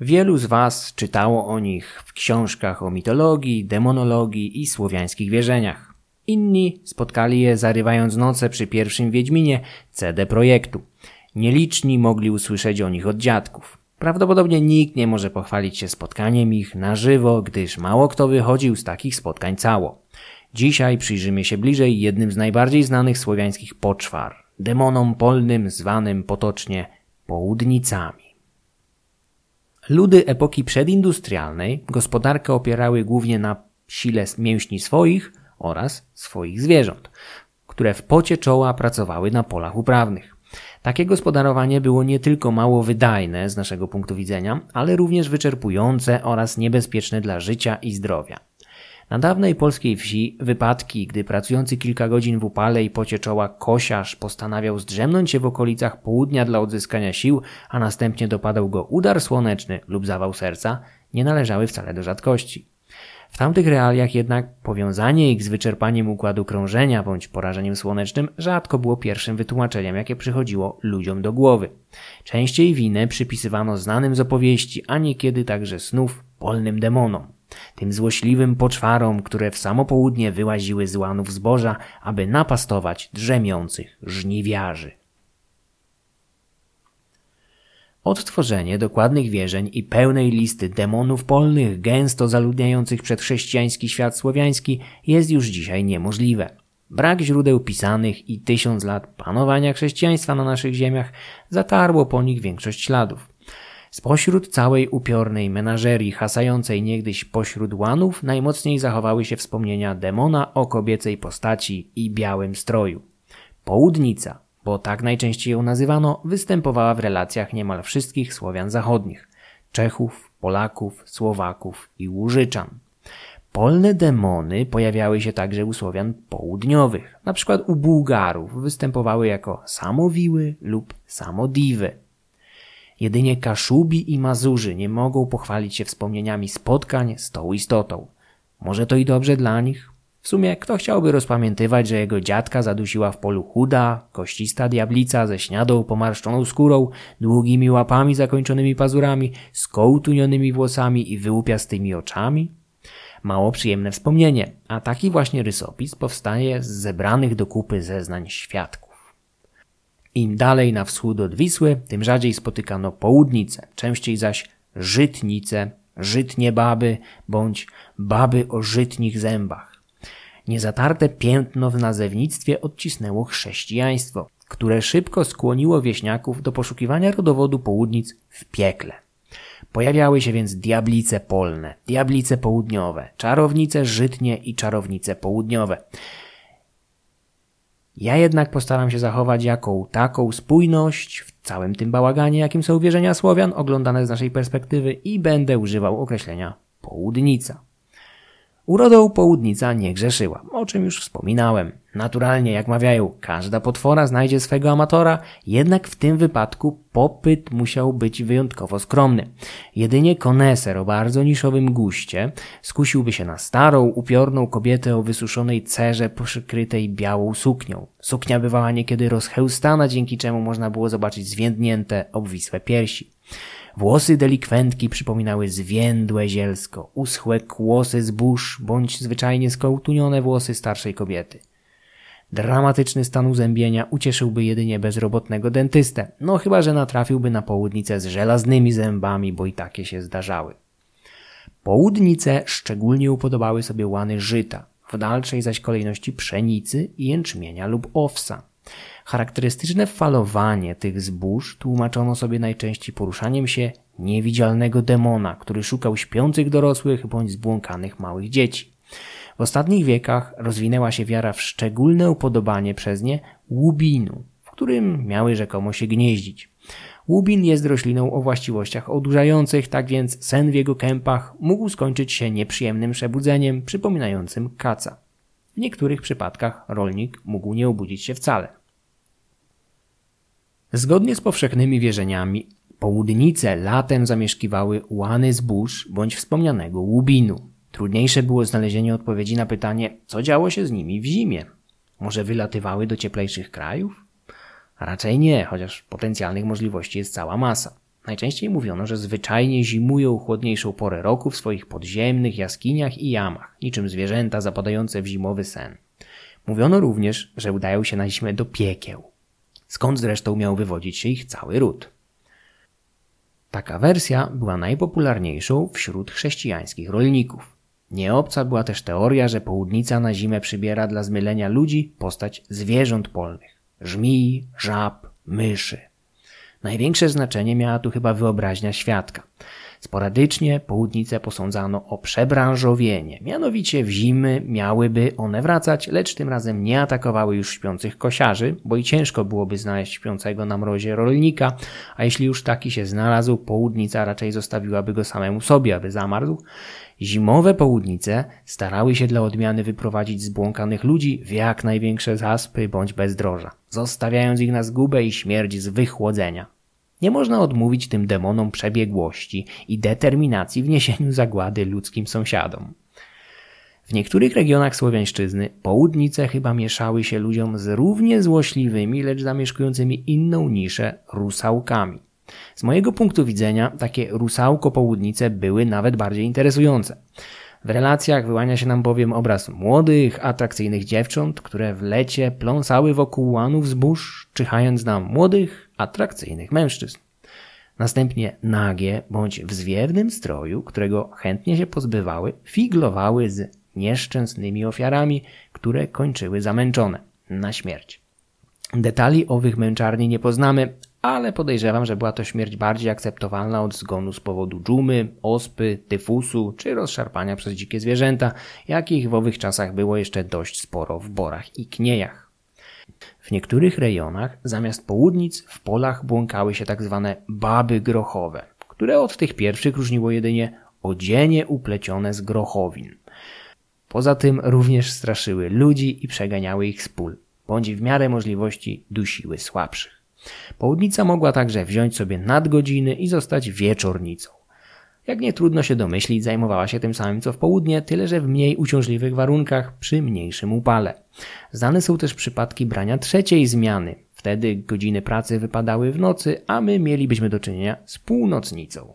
Wielu z Was czytało o nich w książkach o mitologii, demonologii i słowiańskich wierzeniach. Inni spotkali je zarywając noce przy pierwszym Wiedźminie CD Projektu. Nieliczni mogli usłyszeć o nich od dziadków. Prawdopodobnie nikt nie może pochwalić się spotkaniem ich na żywo, gdyż mało kto wychodził z takich spotkań cało. Dzisiaj przyjrzymy się bliżej jednym z najbardziej znanych słowiańskich poczwar, demonom polnym zwanym potocznie południcami. Ludy epoki przedindustrialnej gospodarkę opierały głównie na sile mięśni swoich oraz swoich zwierząt, które w pocie czoła pracowały na polach uprawnych. Takie gospodarowanie było nie tylko mało wydajne z naszego punktu widzenia, ale również wyczerpujące oraz niebezpieczne dla życia i zdrowia. Na dawnej polskiej wsi wypadki, gdy pracujący kilka godzin w upale i pocie czoła kosiarz postanawiał zdrzemnąć się w okolicach południa dla odzyskania sił, a następnie dopadał go udar słoneczny lub zawał serca, nie należały wcale do rzadkości. W tamtych realiach jednak powiązanie ich z wyczerpaniem układu krążenia bądź porażeniem słonecznym rzadko było pierwszym wytłumaczeniem, jakie przychodziło ludziom do głowy. Częściej winę przypisywano znanym z opowieści, a niekiedy także snów polnym demonom tym złośliwym poczwarom, które w samo południe wyłaziły z łanów zboża, aby napastować drzemiących żniwiarzy. Odtworzenie dokładnych wierzeń i pełnej listy demonów polnych gęsto zaludniających przedchrześcijański świat słowiański jest już dzisiaj niemożliwe. Brak źródeł pisanych i tysiąc lat panowania chrześcijaństwa na naszych ziemiach zatarło po nich większość śladów. Spośród całej upiornej menażerii hasającej niegdyś pośród łanów najmocniej zachowały się wspomnienia demona o kobiecej postaci i białym stroju. Południca, bo tak najczęściej ją nazywano, występowała w relacjach niemal wszystkich Słowian zachodnich Czechów, Polaków, Słowaków i Łużyczan. Polne demony pojawiały się także u Słowian południowych, na przykład u Bułgarów występowały jako samowiły lub samodiwy. Jedynie Kaszubi i Mazurzy nie mogą pochwalić się wspomnieniami spotkań z tą istotą. Może to i dobrze dla nich? W sumie kto chciałby rozpamiętywać, że jego dziadka zadusiła w polu chuda, koścista diablica ze śniadą pomarszczoną skórą, długimi łapami zakończonymi pazurami, skołtunionymi włosami i wyłupiastymi oczami? Mało przyjemne wspomnienie, a taki właśnie rysopis powstaje z zebranych do kupy zeznań świadków. Im dalej na wschód od Wisły, tym rzadziej spotykano południce, częściej zaś żytnice, żytnie baby bądź baby o żytnich zębach. Niezatarte piętno w nazewnictwie odcisnęło chrześcijaństwo, które szybko skłoniło wieśniaków do poszukiwania rodowodu południc w piekle. Pojawiały się więc diablice polne, diablice południowe, czarownice żytnie i czarownice południowe. Ja jednak postaram się zachować jaką taką spójność w całym tym bałaganie, jakim są wierzenia Słowian, oglądane z naszej perspektywy i będę używał określenia południca. Urodą południca nie grzeszyła, o czym już wspominałem. Naturalnie, jak mawiają, każda potwora znajdzie swego amatora, jednak w tym wypadku popyt musiał być wyjątkowo skromny. Jedynie koneser o bardzo niszowym guście skusiłby się na starą, upiorną kobietę o wysuszonej cerze przykrytej białą suknią. Suknia bywała niekiedy rozchełstana, dzięki czemu można było zobaczyć zwiędnięte, obwisłe piersi. Włosy delikwentki przypominały zwiędłe zielsko, uschłe kłosy zbóż bądź zwyczajnie skołtunione włosy starszej kobiety. Dramatyczny stan uzębienia ucieszyłby jedynie bezrobotnego dentystę, no chyba, że natrafiłby na południcę z żelaznymi zębami, bo i takie się zdarzały. Południce szczególnie upodobały sobie łany żyta, w dalszej zaś kolejności pszenicy, jęczmienia lub owsa. Charakterystyczne falowanie tych zbóż tłumaczono sobie najczęściej poruszaniem się niewidzialnego demona, który szukał śpiących dorosłych bądź zbłąkanych małych dzieci. W ostatnich wiekach rozwinęła się wiara w szczególne upodobanie przez nie łubinu, w którym miały rzekomo się gnieździć. Łubin jest rośliną o właściwościach odurzających, tak więc sen w jego kępach mógł skończyć się nieprzyjemnym przebudzeniem przypominającym kaca. W niektórych przypadkach rolnik mógł nie obudzić się wcale. Zgodnie z powszechnymi wierzeniami, południce latem zamieszkiwały łany zbóż bądź wspomnianego łubinu. Trudniejsze było znalezienie odpowiedzi na pytanie, co działo się z nimi w zimie. Może wylatywały do cieplejszych krajów? Raczej nie, chociaż potencjalnych możliwości jest cała masa. Najczęściej mówiono, że zwyczajnie zimują chłodniejszą porę roku w swoich podziemnych jaskiniach i jamach, niczym zwierzęta zapadające w zimowy sen. Mówiono również, że udają się na zimę do piekieł, skąd zresztą miał wywodzić się ich cały ród. Taka wersja była najpopularniejszą wśród chrześcijańskich rolników. Nieobca była też teoria, że południca na zimę przybiera dla zmylenia ludzi postać zwierząt polnych żmij, żab, myszy. Największe znaczenie miała tu chyba wyobraźnia świadka. Sporadycznie południce posądzano o przebranżowienie, mianowicie w zimy miałyby one wracać, lecz tym razem nie atakowały już śpiących kosiarzy, bo i ciężko byłoby znaleźć śpiącego na mrozie rolnika, a jeśli już taki się znalazł, południca raczej zostawiłaby go samemu sobie, aby zamarzł. Zimowe południce starały się dla odmiany wyprowadzić zbłąkanych ludzi w jak największe zaspy bądź bezdroża, zostawiając ich na zgubę i śmierć z wychłodzenia. Nie można odmówić tym demonom przebiegłości i determinacji w niesieniu zagłady ludzkim sąsiadom. W niektórych regionach Słowiańszczyzny południce chyba mieszały się ludziom z równie złośliwymi, lecz zamieszkującymi inną niszę rusałkami. Z mojego punktu widzenia takie rusałko-południce były nawet bardziej interesujące. W relacjach wyłania się nam bowiem obraz młodych, atrakcyjnych dziewcząt, które w lecie pląsały wokół łanów zbóż, czyhając na młodych, atrakcyjnych mężczyzn. Następnie nagie bądź w zwiewnym stroju, którego chętnie się pozbywały, figlowały z nieszczęsnymi ofiarami, które kończyły zamęczone na śmierć. Detali owych męczarni nie poznamy, ale podejrzewam, że była to śmierć bardziej akceptowalna od zgonu z powodu dżumy, ospy, tyfusu czy rozszarpania przez dzikie zwierzęta, jakich w owych czasach było jeszcze dość sporo w borach i kniejach. W niektórych rejonach zamiast południc w polach błąkały się tak zwane baby grochowe, które od tych pierwszych różniło jedynie odzienie uplecione z grochowin. Poza tym również straszyły ludzi i przeganiały ich z pól, bądź w miarę możliwości dusiły słabszych. Południca mogła także wziąć sobie nadgodziny i zostać wieczornicą. Jak nie trudno się domyślić, zajmowała się tym samym co w południe, tyle że w mniej uciążliwych warunkach przy mniejszym upale. Znane są też przypadki brania trzeciej zmiany. Wtedy godziny pracy wypadały w nocy, a my mielibyśmy do czynienia z północnicą.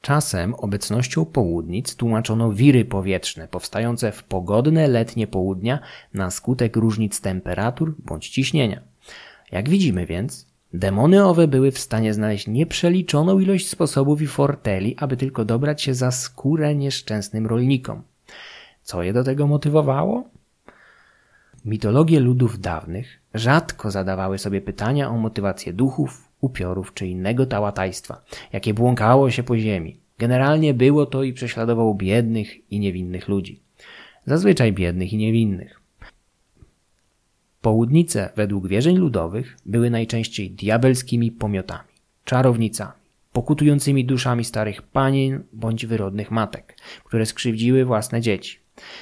Czasem obecnością południc tłumaczono wiry powietrzne powstające w pogodne letnie południa na skutek różnic temperatur bądź ciśnienia. Jak widzimy więc, demony owe były w stanie znaleźć nieprzeliczoną ilość sposobów i forteli, aby tylko dobrać się za skórę nieszczęsnym rolnikom. Co je do tego motywowało? Mitologie ludów dawnych rzadko zadawały sobie pytania o motywację duchów, upiorów czy innego tałatajstwa, jakie błąkało się po ziemi. Generalnie było to i prześladowało biednych i niewinnych ludzi. Zazwyczaj biednych i niewinnych. Południce, według wierzeń ludowych, były najczęściej diabelskimi pomiotami, czarownicami, pokutującymi duszami starych panien bądź wyrodnych matek, które skrzywdziły własne dzieci.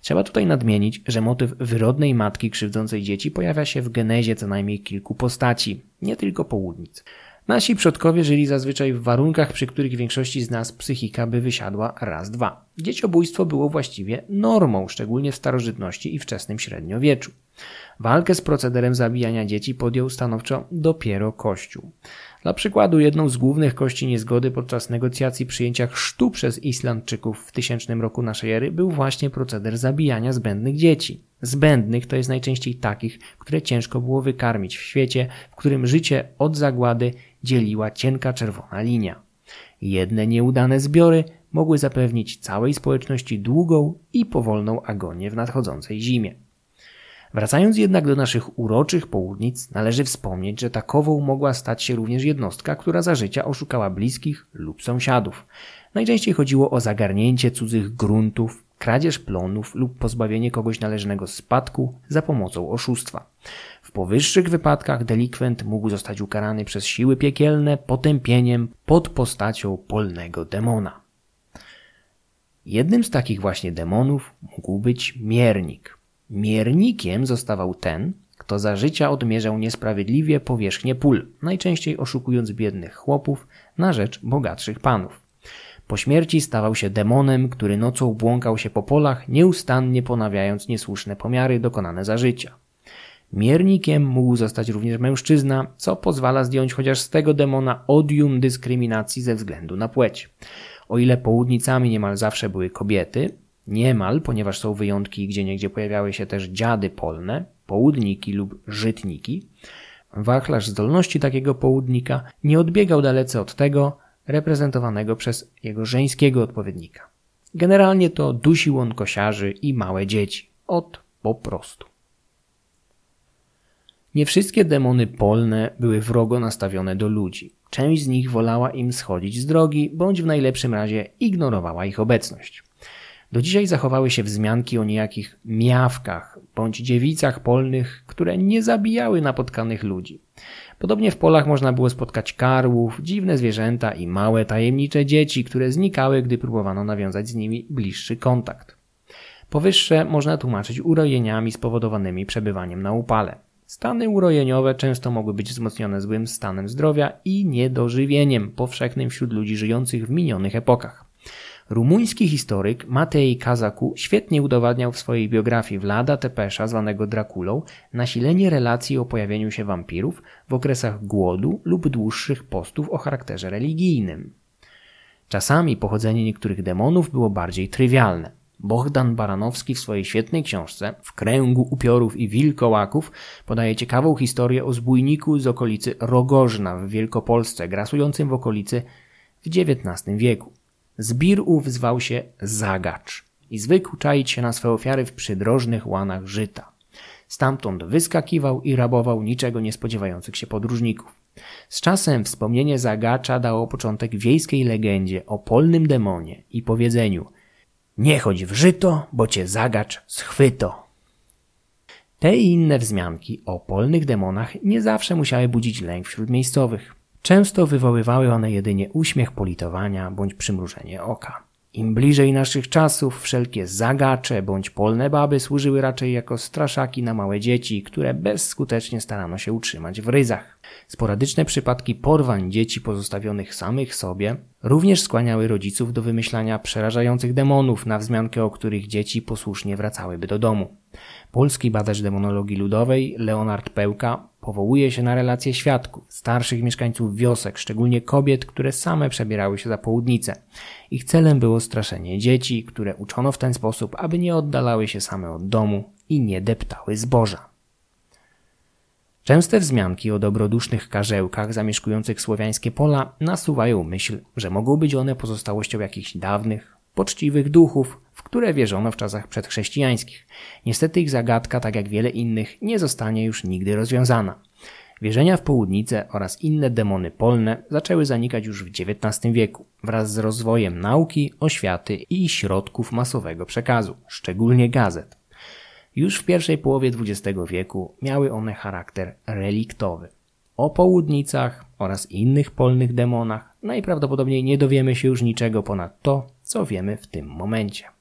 Trzeba tutaj nadmienić, że motyw wyrodnej matki krzywdzącej dzieci pojawia się w genezie co najmniej kilku postaci, nie tylko południc. Nasi przodkowie żyli zazwyczaj w warunkach, przy których większości z nas psychika by wysiadła raz, dwa. Dzieciobójstwo było właściwie normą, szczególnie w starożytności i wczesnym średniowieczu. Walkę z procederem zabijania dzieci podjął stanowczo dopiero Kościół. Dla przykładu, jedną z głównych kości niezgody podczas negocjacji przyjęcia chrztu przez Islandczyków w tysięcznym roku naszej ery był właśnie proceder zabijania zbędnych dzieci. Zbędnych to jest najczęściej takich, które ciężko było wykarmić w świecie, w którym życie od zagłady dzieliła cienka czerwona linia. Jedne nieudane zbiory mogły zapewnić całej społeczności długą i powolną agonię w nadchodzącej zimie. Wracając jednak do naszych uroczych południc, należy wspomnieć, że takową mogła stać się również jednostka, która za życia oszukała bliskich lub sąsiadów. Najczęściej chodziło o zagarnięcie cudzych gruntów, kradzież plonów lub pozbawienie kogoś należnego spadku za pomocą oszustwa. W powyższych wypadkach delikwent mógł zostać ukarany przez siły piekielne potępieniem pod postacią polnego demona. Jednym z takich właśnie demonów mógł być miernik. Miernikiem zostawał ten, kto za życia odmierzał niesprawiedliwie powierzchnię pól, najczęściej oszukując biednych chłopów na rzecz bogatszych panów. Po śmierci stawał się demonem, który nocą błąkał się po polach, nieustannie ponawiając niesłuszne pomiary dokonane za życia. Miernikiem mógł zostać również mężczyzna, co pozwala zdjąć chociaż z tego demona odium dyskryminacji ze względu na płeć. O ile południcami niemal zawsze były kobiety, niemal, ponieważ są wyjątki, gdzie niegdzie pojawiały się też dziady polne, południki lub żytniki, wachlarz zdolności takiego południka nie odbiegał dalece od tego reprezentowanego przez jego żeńskiego odpowiednika. Generalnie to dusił on kosiarzy i małe dzieci. Od po prostu. Nie wszystkie demony polne były wrogo nastawione do ludzi. Część z nich wolała im schodzić z drogi, bądź w najlepszym razie ignorowała ich obecność. Do dzisiaj zachowały się wzmianki o niejakich miawkach bądź dziewicach polnych, które nie zabijały napotkanych ludzi. Podobnie w polach można było spotkać karłów, dziwne zwierzęta i małe tajemnicze dzieci, które znikały, gdy próbowano nawiązać z nimi bliższy kontakt. Powyższe można tłumaczyć urojeniami spowodowanymi przebywaniem na upale. Stany urojeniowe często mogły być wzmocnione złym stanem zdrowia i niedożywieniem powszechnym wśród ludzi żyjących w minionych epokach. Rumuński historyk Matej Kazaku świetnie udowadniał w swojej biografii Vlada Tepesza, zwanego Drakulą, nasilenie relacji o pojawieniu się wampirów w okresach głodu lub dłuższych postów o charakterze religijnym. Czasami pochodzenie niektórych demonów było bardziej trywialne. Bohdan Baranowski w swojej świetnej książce W kręgu upiorów i wilkołaków podaje ciekawą historię o zbójniku z okolicy Rogożna w Wielkopolsce, grasującym w okolicy w XIX wieku. Zbir ów zwał się Zagacz i zwykł czaić się na swe ofiary w przydrożnych łanach żyta. Stamtąd wyskakiwał i rabował niczego nie spodziewających się podróżników. Z czasem wspomnienie Zagacza dało początek wiejskiej legendzie o polnym demonie i powiedzeniu nie chodź w żyto, bo cię Zagacz schwyto. Te i inne wzmianki o polnych demonach nie zawsze musiały budzić lęk wśród miejscowych. Często wywoływały one jedynie uśmiech politowania bądź przymrużenie oka. Im bliżej naszych czasów wszelkie zagacze bądź polne baby służyły raczej jako straszaki na małe dzieci, które bezskutecznie starano się utrzymać w ryzach. Sporadyczne przypadki porwań dzieci pozostawionych samych sobie również skłaniały rodziców do wymyślania przerażających demonów, na wzmiankę o których dzieci posłusznie wracałyby do domu. Polski badacz demonologii ludowej Leonard Pełka powołuje się na relacje świadków, starszych mieszkańców wiosek, szczególnie kobiet, które same przebierały się za południce. Ich celem było straszenie dzieci, które uczono w ten sposób, aby nie oddalały się same od domu i nie deptały zboża. Częste wzmianki o dobrodusznych karzełkach zamieszkujących słowiańskie pola nasuwają myśl, że mogą być one pozostałością jakichś dawnych, poczciwych duchów, które wierzono w czasach przedchrześcijańskich. Niestety ich zagadka, tak jak wiele innych, nie zostanie już nigdy rozwiązana. Wierzenia w południce oraz inne demony polne zaczęły zanikać już w XIX wieku wraz z rozwojem nauki, oświaty i środków masowego przekazu, szczególnie gazet. Już w pierwszej połowie XX wieku miały one charakter reliktowy. O południcach oraz innych polnych demonach najprawdopodobniej nie dowiemy się już niczego ponad to, co wiemy w tym momencie.